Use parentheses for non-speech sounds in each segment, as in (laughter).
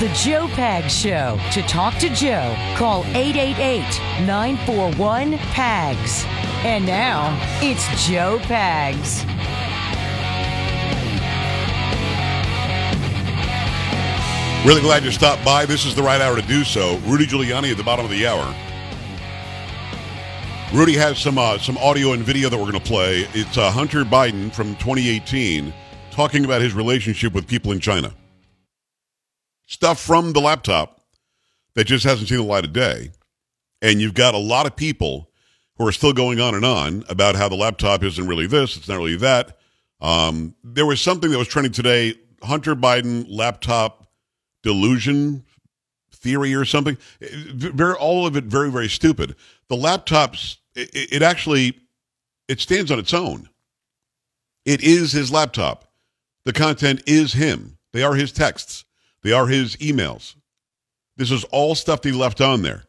the Joe Pags Show. To talk to Joe, call 888 941 PAGS. And now, it's Joe Pags. Really glad you stopped by. This is the right hour to do so. Rudy Giuliani at the bottom of the hour. Rudy has some uh, some audio and video that we're going to play. It's uh, Hunter Biden from 2018 talking about his relationship with people in China. Stuff from the laptop that just hasn't seen the light of day. And you've got a lot of people who are still going on and on about how the laptop isn't really this, it's not really that. Um, there was something that was trending today Hunter Biden laptop delusion theory or something. Very, all of it very, very stupid. The laptops, it, it actually, it stands on its own. It is his laptop. The content is him. They are his texts. They are his emails. This is all stuff he left on there.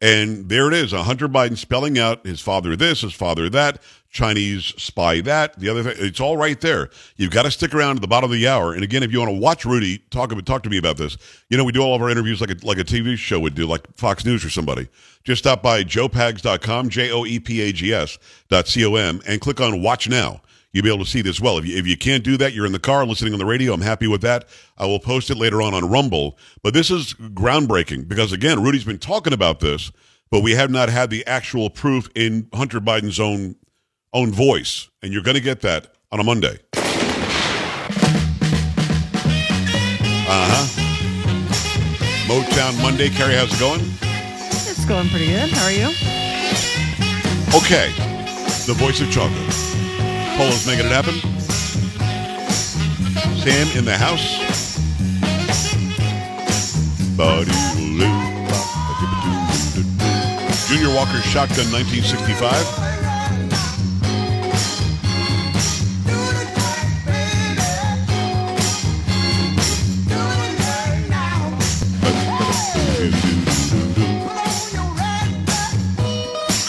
And there it is, Hunter Biden spelling out his father this, his father that, Chinese spy that, the other thing. It's all right there. You've got to stick around to the bottom of the hour. And again, if you want to watch Rudy talk about talk to me about this, you know we do all of our interviews like a like a TV show would do, like Fox News or somebody. Just stop by joepags.com, J O E P A G S dot C O M, and click on Watch Now you'll be able to see this well. If you, if you can't do that, you're in the car listening on the radio. I'm happy with that. I will post it later on on Rumble. But this is groundbreaking because, again, Rudy's been talking about this, but we have not had the actual proof in Hunter Biden's own own voice. And you're going to get that on a Monday. Uh huh. Motown Monday. Carrie, how's it going? It's going pretty good. How are you? Okay. The voice of chocolate. Polo's making it happen. Sam in the house. Junior Walker Shotgun 1965.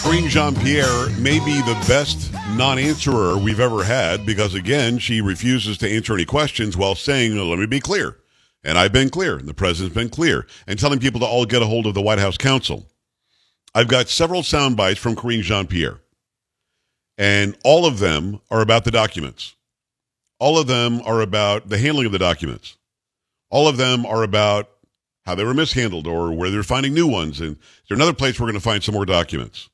Karine Jean Pierre may be the best non answerer we've ever had because, again, she refuses to answer any questions while saying, Let me be clear. And I've been clear, and the president's been clear, and telling people to all get a hold of the White House counsel. I've got several sound bites from Karine Jean Pierre, and all of them are about the documents. All of them are about the handling of the documents. All of them are about how they were mishandled or where they're finding new ones. And is there another place we're going to find some more documents?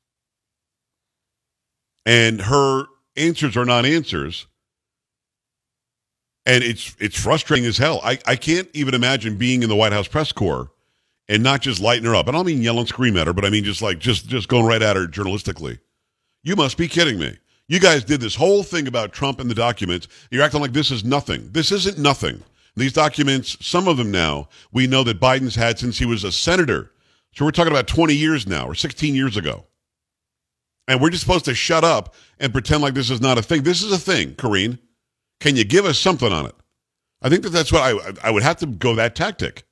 And her answers are not answers. And it's it's frustrating as hell. I, I can't even imagine being in the white house press corps and not just lighting her up. And i don't mean yell and scream at her but i mean just like just just going right at her journalistically. You must be kidding me. You guys did this whole thing about trump and the documents. You're acting like this is nothing. This isn't nothing. These documents some of them now we know that biden's had since he was a senator. So we're talking about 20 years now or 16 years ago and we're just supposed to shut up and pretend like this is not a thing. This is a thing, Karine. Can you give us something on it? I think that that's what I, I would have to go that tactic.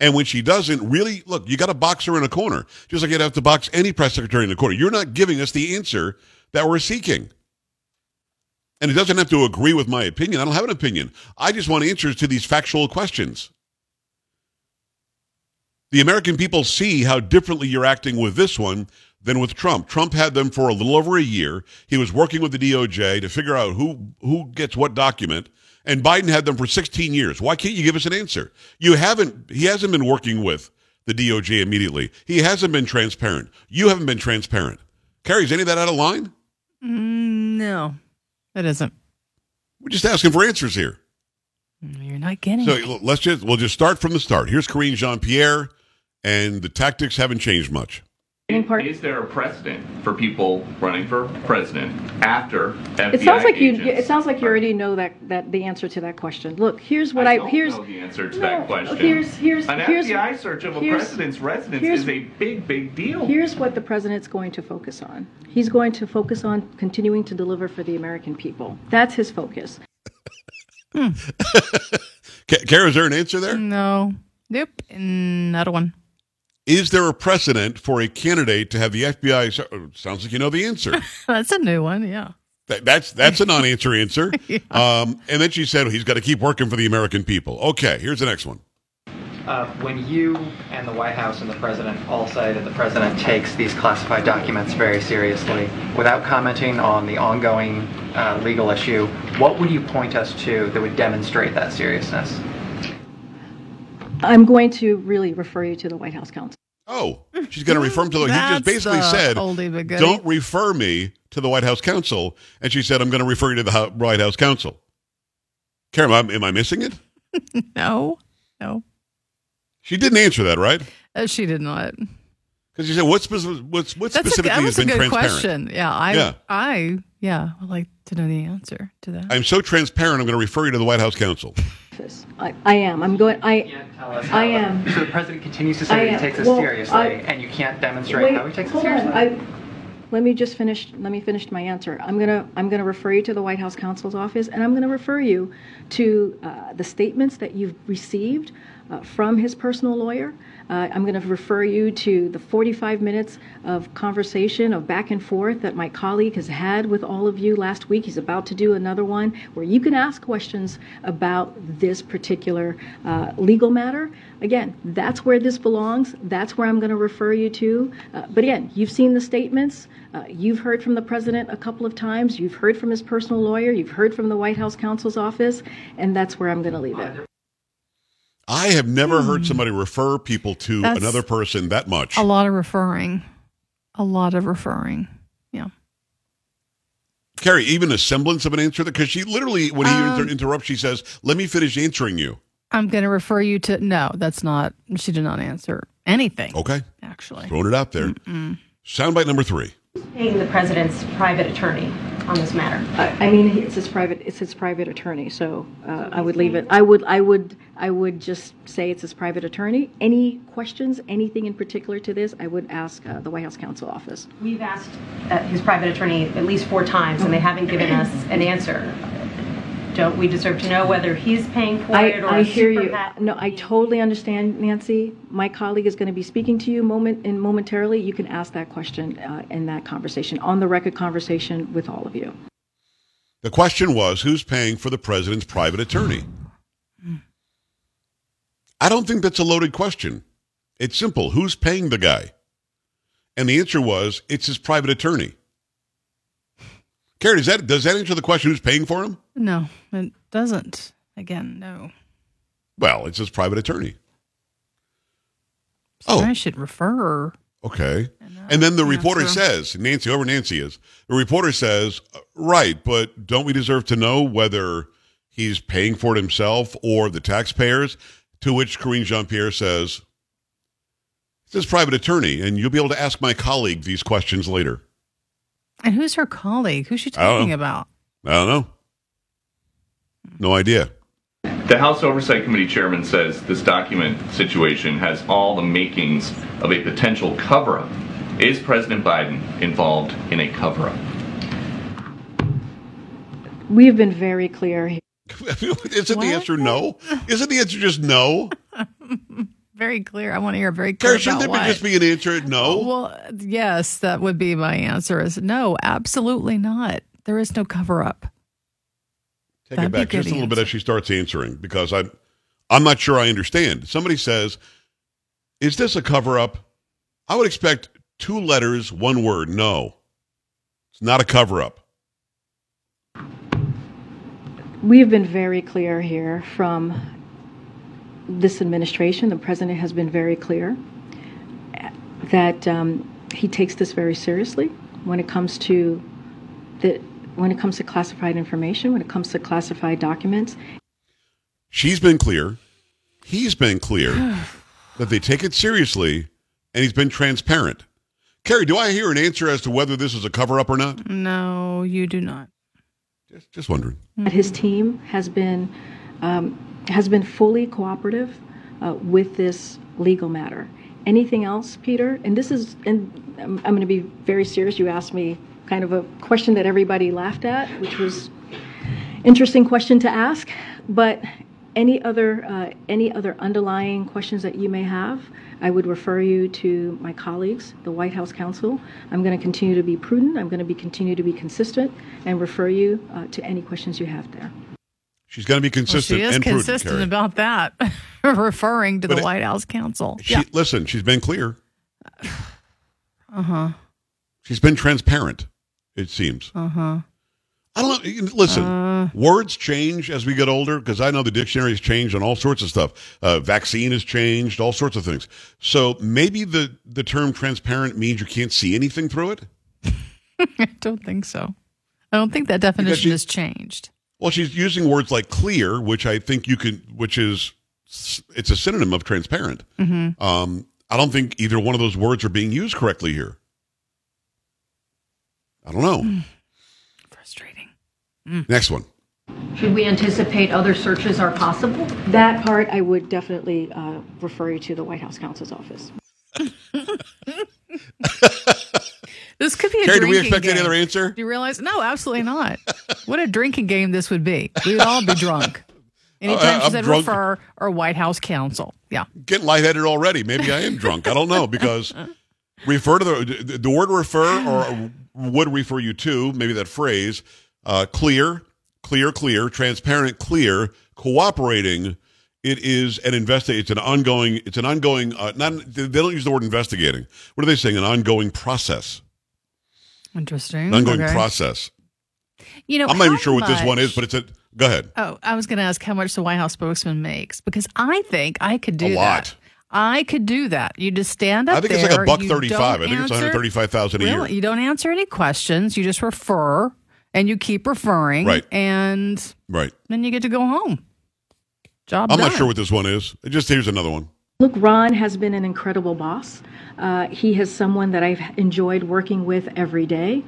And when she doesn't, really, look, you got to box her in a corner, just like you'd have to box any press secretary in a corner. You're not giving us the answer that we're seeking. And it doesn't have to agree with my opinion. I don't have an opinion. I just want answers to these factual questions. The American people see how differently you're acting with this one than with Trump. Trump had them for a little over a year. He was working with the DOJ to figure out who who gets what document. And Biden had them for 16 years. Why can't you give us an answer? You haven't, he hasn't been working with the DOJ immediately. He hasn't been transparent. You haven't been transparent. Carrie's any of that out of line? Mm, no, it isn't. We're just asking for answers here. You're not getting So it. let's just, we'll just start from the start. Here's Karine Jean Pierre, and the tactics haven't changed much. Is there a precedent for people running for president after FBI It sounds like you. It sounds like you already know that that the answer to that question. Look, here's what I, don't here's. know the answer to No, that question. Here's here's An here's, FBI search of a president's residence is a big, big deal. Here's what the president's going to focus on. He's going to focus on continuing to deliver for the American people. That's his focus. Hmm. (laughs) Ka- Kara, is there an answer there? No. Nope. Not a one. Is there a precedent for a candidate to have the FBI? oh, Sounds like you know the answer. (laughs) That's a new one. Yeah. That, that's that's a non-answer answer. (laughs) um, and then she said he's got to keep working for the American people. Okay, here's the next one. Uh, when you and the White House and the President all say that the President takes these classified documents very seriously, without commenting on the ongoing uh, legal issue, what would you point us to that would demonstrate that seriousness? I'm going to really refer you to the White House counsel. Oh, she's going to refer him to the. He just basically said, oldie but goodie. "Don't refer me to the White House counsel," and she said, "I'm going to refer you to the White House counsel." Karen, am I, am I missing it? (laughs) No. No. She didn't answer that, right? Uh, she did not. Because she said, "What, speci- what's, what That's a, specifically that has a been good transparent?" question. Yeah. I. Yeah. I. Yeah. Would like to know the answer to that. I'm so transparent. I'm going to refer you to the White House counsel. Office. I, I am. I'm going. I. can't tell us I am. So the President continues to I say that he am. takes it Well, seriously, I- and you can't demonstrate Wait, how he takes it hold on. seriously? I, let me just finish. Let me finish my answer. I'm gonna I'm gonna refer you to the White House counsel's office, and I'm gonna refer you to uh, the statements that you've received uh, from his personal lawyer. Uh, I'm going to refer you to the 45 minutes of conversation, of back and forth that my colleague has had with all of you last week. He's about to do another one where you can ask questions about this particular uh, legal matter. Again, that's where this belongs. That's where I'm going to refer you to. Uh, but again, you've seen the statements. Uh, you've heard from the president a couple of times. You've heard from his personal lawyer. You've heard from the White House counsel's office. And that's where I'm going to leave it. I have never heard somebody refer people to Hmm. That's another person that much. A lot of referring. A lot of referring. Yeah. Carrie, even a semblance of an answer because she literally, when he Um, inter- interrupts, she says, "Let me finish answering you." I'm going to refer you to. No, that's not. She did not answer anything. Okay, Actually. throwing it out there. Soundbite number three. paying the president's private attorney on this matter. I, I mean, it's his private, it's his private attorney, so uh, I would leave it. I would, I would, I would just say it's his private attorney. Any questions, anything in particular to this, I would ask uh, the White House counsel office. We've asked uh, his private attorney at least four times, and they haven't given us an answer. Don't we deserve to know whether he's paying for I, it or I hear you. PAC? No, I totally understand, Nancy. My colleague is going to be speaking to you moment and momentarily. You can ask that question uh, in that conversation, on the record conversation with all of you. The question was, who's paying for the president's private attorney? I don't think that's a loaded question. It's simple. Who's paying the guy? And the answer was, it's his private attorney. Carrie, does that does that answer the question? Who's paying for him? No, it doesn't. Again, no. Well, it's his private attorney. So Oh. I should refer. Okay. And then the reporter says, Nancy, whoever Nancy is, the reporter says, "Uh, right, but don't we deserve to know whether he's paying for it himself or the taxpayers? To which Karine Jean Pierre says, it's his private attorney, and you'll be able to ask my colleague these questions later. And who's her colleague? Who's she talking know. about? I don't know. No idea. The House Oversight Committee chairman says this document situation has all the makings of a potential cover up. Is President Biden involved in a cover up? We have been very clear. (laughs) Isn't What? the answer no? Isn't the answer just no? (laughs) Very clear. I want to hear a very clear Carrie, shouldn't there just be an answer no? Uh, well, yes, that would be my answer. Is no, absolutely not. There is no cover up. Take That'd it back just a little bit as she starts answering because I'm I'm not sure I understand. Somebody says, "Is this a cover up?" I would expect two letters, one word. No, it's not a cover up. We have been very clear here from this administration. The president has been very clear that um, he takes this very seriously when it comes to the when it comes to classified information, when it comes to classified documents. She's been clear. He's been clear (sighs) that they take it seriously, and he's been transparent. Carrie, do I hear an answer as to whether this is a cover up or not? No, you do not. Just, just wondering. His team has been um, has been fully cooperative uh, with this legal matter. Anything else, Peter? And this is, and I'm, I'm going to be very serious. You asked me kind of a question that everybody laughed at, which was interesting question to ask. But any other uh, any other underlying questions that you may have, I would refer you to my colleagues, the White House counsel. I'm going to continue to be prudent. I'm going to be continue to be consistent and refer you uh, to any questions you have there. She's going to be Well, consistent she is and prudent, consistent Carrie. about that, (laughs) referring to But the it- White House counsel. She, yeah. Listen, she's been clear. (sighs) Uh huh. She's been transparent, it seems. Uh huh. I don't know. Listen, Uh. words change as we get older because I know the dictionary has changed on all sorts of stuff. Uh, vaccine has changed, all sorts of things. So maybe the, the term transparent means you can't see anything through it. (laughs) I don't think so. I don't think that definition she- has changed. Well, she's using words like clear, which I think you can, which is, it's a synonym of transparent. Mm-hmm. Um, I don't think either one of those words are being used correctly here. I don't know. Frustrating. Next one. Should we anticipate other searches are possible? That part, I would definitely uh, refer you to the White House counsel's office. (laughs) This could be a Carrie, do we drinking expect any game. other answer? Do you realize? No, absolutely not. what a drinking game this would be. We would all be drunk. (laughs) Anytime Uh, she said drunk. refer or White House counsel. Yeah. Getting lightheaded already. Maybe I am drunk. I don't know because refer to the the word refer or would refer you to maybe that phrase uh, clear, clear, clear, transparent, clear, cooperating. It is an investi- It's an ongoing. It's an ongoing. Uh, not they don't use the word investigating. What are they saying? An ongoing process. Interesting. An ongoing Okay. process. You know, I'm not even sure what this one is, but it's a. Go ahead. Oh, I was going to ask how much the White House spokesman makes because I think I could do A lot. that. I could do that. You just stand up I think there. it's like a buck thirty-five. I think it's one answer- hundred thirty-five thousand a year. You don't answer any questions. You just refer and you keep referring. Right. And Right. then you get to go home. Job I'm done. not sure what this one is. Just here's another one. Look, Ron has been an incredible boss. Uh, he is someone that I've enjoyed working with every day.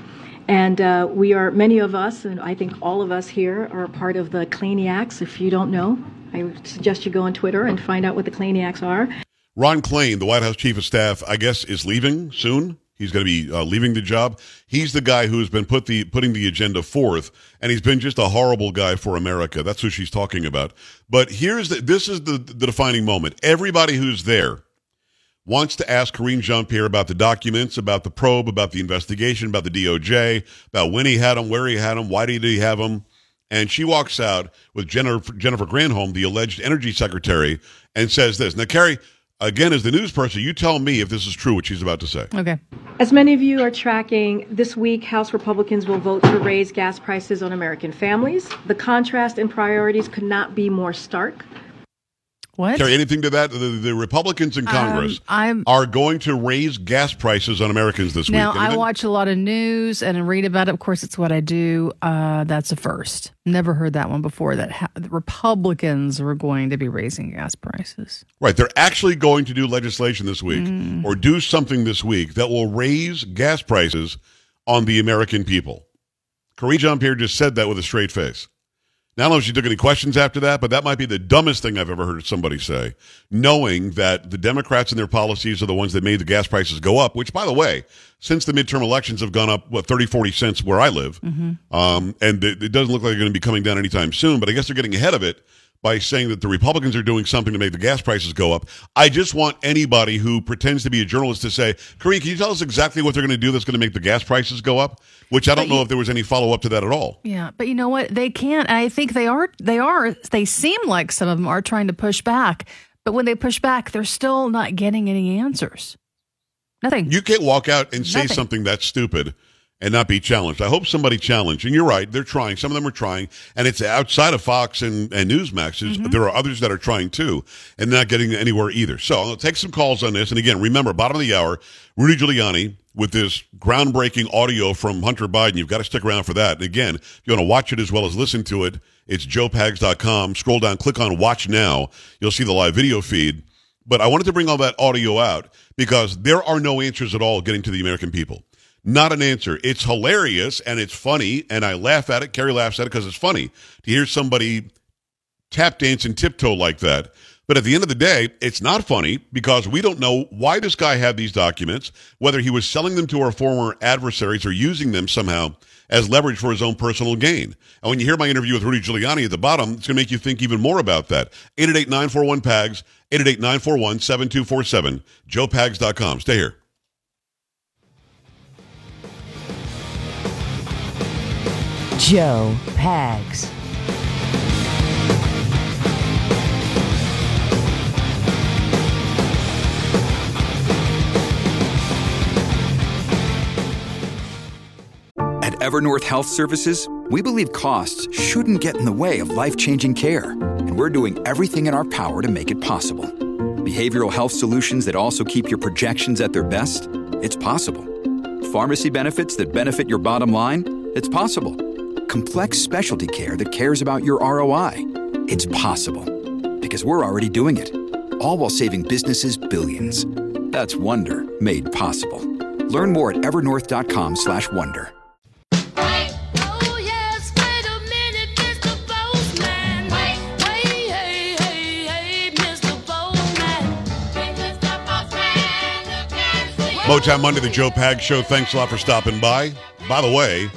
And uh, we are, many of us, and I think all of us here, are part of the Klainiacs. If you don't know, I would suggest you go on Twitter and find out what the Klainiacs are. Ron Klain, the White House chief of staff, I guess is leaving soon. He's going to be uh, leaving the job. He's the guy who's been put the putting the agenda forth, and he's been just a horrible guy for America. That's who she's talking about. But here's the, this is the the defining moment. Everybody who's there wants to ask Karine Jean Pierre about the documents, about the probe, about the investigation, about the DOJ, about when he had them, where he had them, why did he have them. And she walks out with Jennifer, Jennifer Granholm, the alleged energy secretary, and says this. Now, Carrie, again, as the news person, you tell me if this is true, what she's about to say. Okay. As many of you are tracking, this week House Republicans will vote to raise gas prices on American families. The contrast in priorities could not be more stark. What? Carrie, anything to that? The, the Republicans in Congress Um, I'm are going to raise gas prices on Americans this now. week. Now, I watch a lot of news and read about it. Of course, it's what I do. Uh, that's a first. Never heard that one before. That ha- the Republicans were going to be raising gas prices. Right. They're actually going to do legislation this week Mm. or do something this week that will raise gas prices on the American people. Karine Jean Pierre just said that with a straight face. Now, I don't know if she took any questions after that, but that might be the dumbest thing I've ever heard somebody say, knowing that the Democrats and their policies are the ones that made the gas prices go up, which, by the way, since the midterm elections have gone up, what, 30, 40 cents where I live, um, and it, it doesn't look like they're going to be coming down anytime soon, but I guess they're getting ahead of it by saying that the Republicans are doing something to make the gas prices go up. I just want anybody who pretends to be a journalist to say, Karine, can you tell us exactly what they're going to do that's going to make the gas prices go up? Which I don't know if there was any follow up to that at all. Yeah, but you know what? They can't. I think they are. They are. They seem like some of them are trying to push back, but when they push back, they're still not getting any answers. Nothing. You can't walk out and say Nothing. something that's stupid and not be challenged. I hope somebody challenged. And you're right, they're trying. Some of them are trying, and it's outside of Fox and, and Newsmax. Mm-hmm. There are others that are trying too, and not getting anywhere either. So I'll take some calls on this. And again, remember, bottom of the hour, Rudy Giuliani with this groundbreaking audio from Hunter Biden. You've got to stick around for that. And again, if you want to watch it as well as listen to it, it's joepags.com. Scroll down, click on Watch Now. You'll see the live video feed. But I wanted to bring all that audio out because there are no answers at all getting to the American people. Not an answer. It's hilarious and it's funny, and I laugh at it. Carrie laughs at it because it's funny to hear somebody tap dance and tiptoe like that. But at the end of the day, it's not funny because we don't know why this guy had these documents, whether he was selling them to our former adversaries or using them somehow as leverage for his own personal gain. And when you hear my interview with Rudy Giuliani at the bottom, it's going to make you think even more about that. 888-941-PAGS, 888-941-7247, joepags.com. Stay here. Joe Pags. At Evernorth Health Services, we believe costs shouldn't get in the way of life changing care, and we're doing everything in our power to make it possible. Behavioral health solutions that also keep your projections at their best? It's possible. Pharmacy benefits that benefit your bottom line? It's possible. Complex specialty care that cares about your ROI? It's possible. Because we're already doing it. All while saving businesses billions. That's Wonder made possible. Learn more at evernorth.com/wonder. Motown Monday, the Joe Pags Show. Thanks a lot for stopping by. By the way,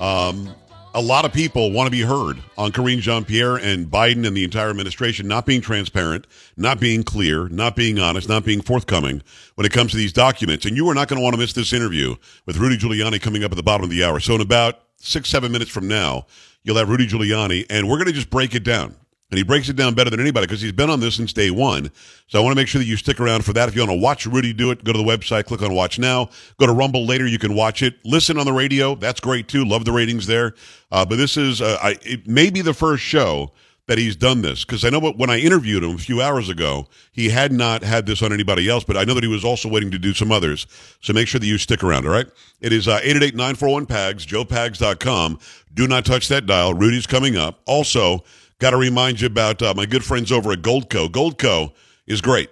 um, a lot of people want to be heard on Karine Jean Pierre and Biden and the entire administration not being transparent, not being clear, not being honest, not being forthcoming when it comes to these documents. And you are not going to want to miss this interview with Rudy Giuliani coming up at the bottom of the hour. So, in about six, seven minutes from now, you'll have Rudy Giuliani, and we're going to just break it down. And he breaks it down better than anybody because he's been on this since day one. So I want to make sure that you stick around for that. If you want to watch Rudy do it, go to the website, click on Watch Now. Go to Rumble later. You can watch it. Listen on the radio. That's great too. Love the ratings there. Uh, but this is, uh, I, it may be the first show that he's done this because I know what, when I interviewed him a few hours ago, he had not had this on anybody else, but I know that he was also waiting to do some others. So make sure that you stick around, all right? It is uh, 888-941-PAGS, joepags.com. Do not touch that dial. Rudy's coming up. Also, got to remind you about uh, my good friends over at Goldco. Goldco is great.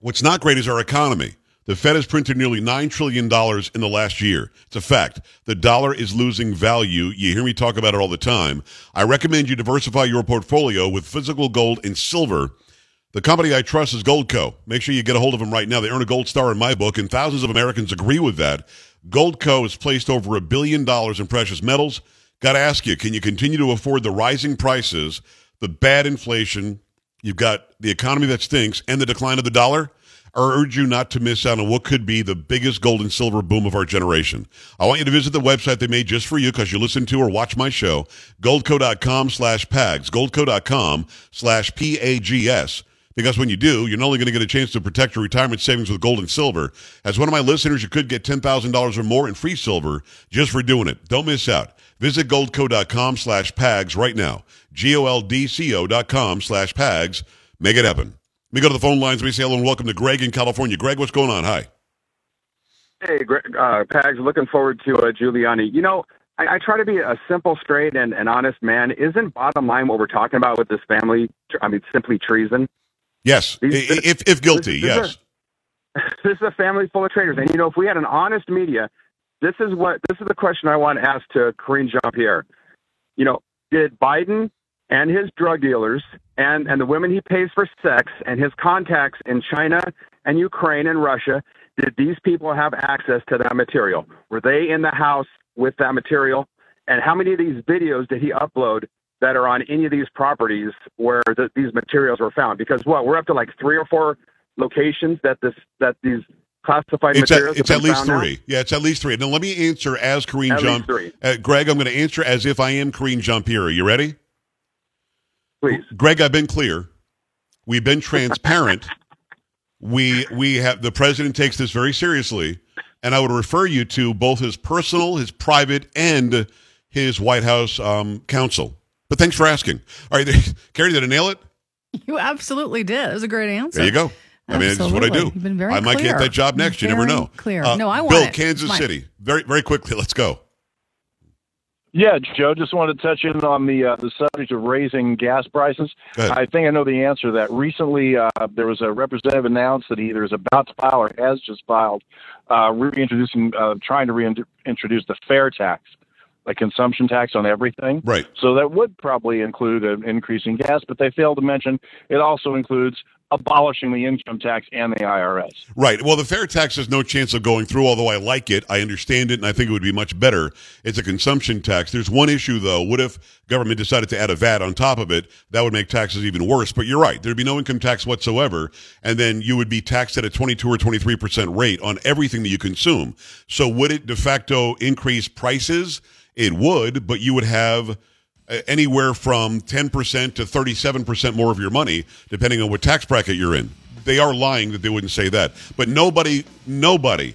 What's not great is our economy. The Fed has printed nearly $9 trillion in the last year. It's a fact. The dollar is losing value. You hear me talk about it all the time. I recommend you diversify your portfolio with physical gold and silver. The company I trust is Goldco. Make sure you get a hold of them right now. They earn a gold star in my book, and thousands of Americans agree with that. Goldco has placed over a billion dollars in precious metals. Got to ask you, can you continue to afford the rising prices, the bad inflation? You've got the economy that stinks and the decline of the dollar. I urge you not to miss out on what could be the biggest gold and silver boom of our generation. I want you to visit the website they made just for you because you listen to or watch my show, goldco.com slash PAGS, goldco.com slash P-A-G-S. Because when you do, you're not only going to get a chance to protect your retirement savings with gold and silver. As one of my listeners, you could get $10,000 or more in free silver just for doing it. Don't miss out. Visit goldco.com slash PAGS right now. G-O-L-D-C-O dot com slash PAGS. Make it happen. Let me go to the phone lines. Me say hello and welcome to Greg in California. Greg, what's going on? Hi. Hey, Greg, uh, Pags, looking forward to uh, Giuliani. You know, I, I try to be a simple, straight, and, honest man. Isn't bottom line what we're talking about with this family? I mean, simply treason. Yes, These- if, if guilty, this- this yes. is (laughs) This is a family full of traitors, and you know, if we had an honest media, this is what this is the question I want to ask to Karine Jean Pierre. You know, did Biden and his drug dealers and and the women he pays for sex and his contacts in China and Ukraine and Russia, did these people have access to that material? Were they in the house with that material? And how many of these videos did he upload that are on any of these properties where the, these materials were found? Because what we're up to like three or four locations that this that these classified It's at, it's at least found now? three. Yeah, it's at least three. Now, let me answer as Karine At Jean. least three. Uh, Greg, I'm going to answer as if I am Karine Jean Pierre. Are you ready? Please. Greg, I've been clear. We've been transparent. we we have the president takes this very seriously, and I would refer you to both his personal, his private, and his White House um, counsel. But thanks for asking. All right, (laughs) Carrie, did I nail it? You absolutely did. It was a great answer. There you go. I mean, it's what I do. You've been very I might clear. get that job next. You never know. Clear. Uh, no, I want Bill, it. Kansas Mine. City. Very, very quickly. Let's go. Yeah, Joe, just wanted to touch in on the uh, the subject of raising gas prices. I think I know the answer to that. Recently, uh, there was a representative announced that he either is about to file or has just filed, uh, reintroducing, uh, trying to reintroduce the fair tax, a consumption tax on everything. Right. So that would probably include an increase in gas, but they failed to mention it also includes abolishing the income tax and the IRS. Right. Well, the fair tax has no chance of going through, although I like it. I understand it, and I think it would be much better. It's a consumption tax. There's one issue, though. What if government decided to add a VAT on top of it? That would make taxes even worse. But you're right. There'd be no income tax whatsoever, and then you would be taxed at a 22 or 23% rate on everything that you consume. So would it de facto increase prices? It would, but you would have anywhere from 10% to 37% more of your money, depending on what tax bracket you're in. They are lying that they wouldn't say that. But nobody, nobody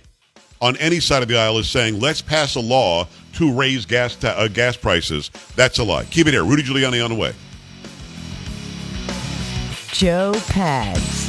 on any side of the aisle is saying, let's pass a law to raise gas, ta- uh, gas prices. That's a lie. Keep it here. Rudy Giuliani on the way. Joe Pags.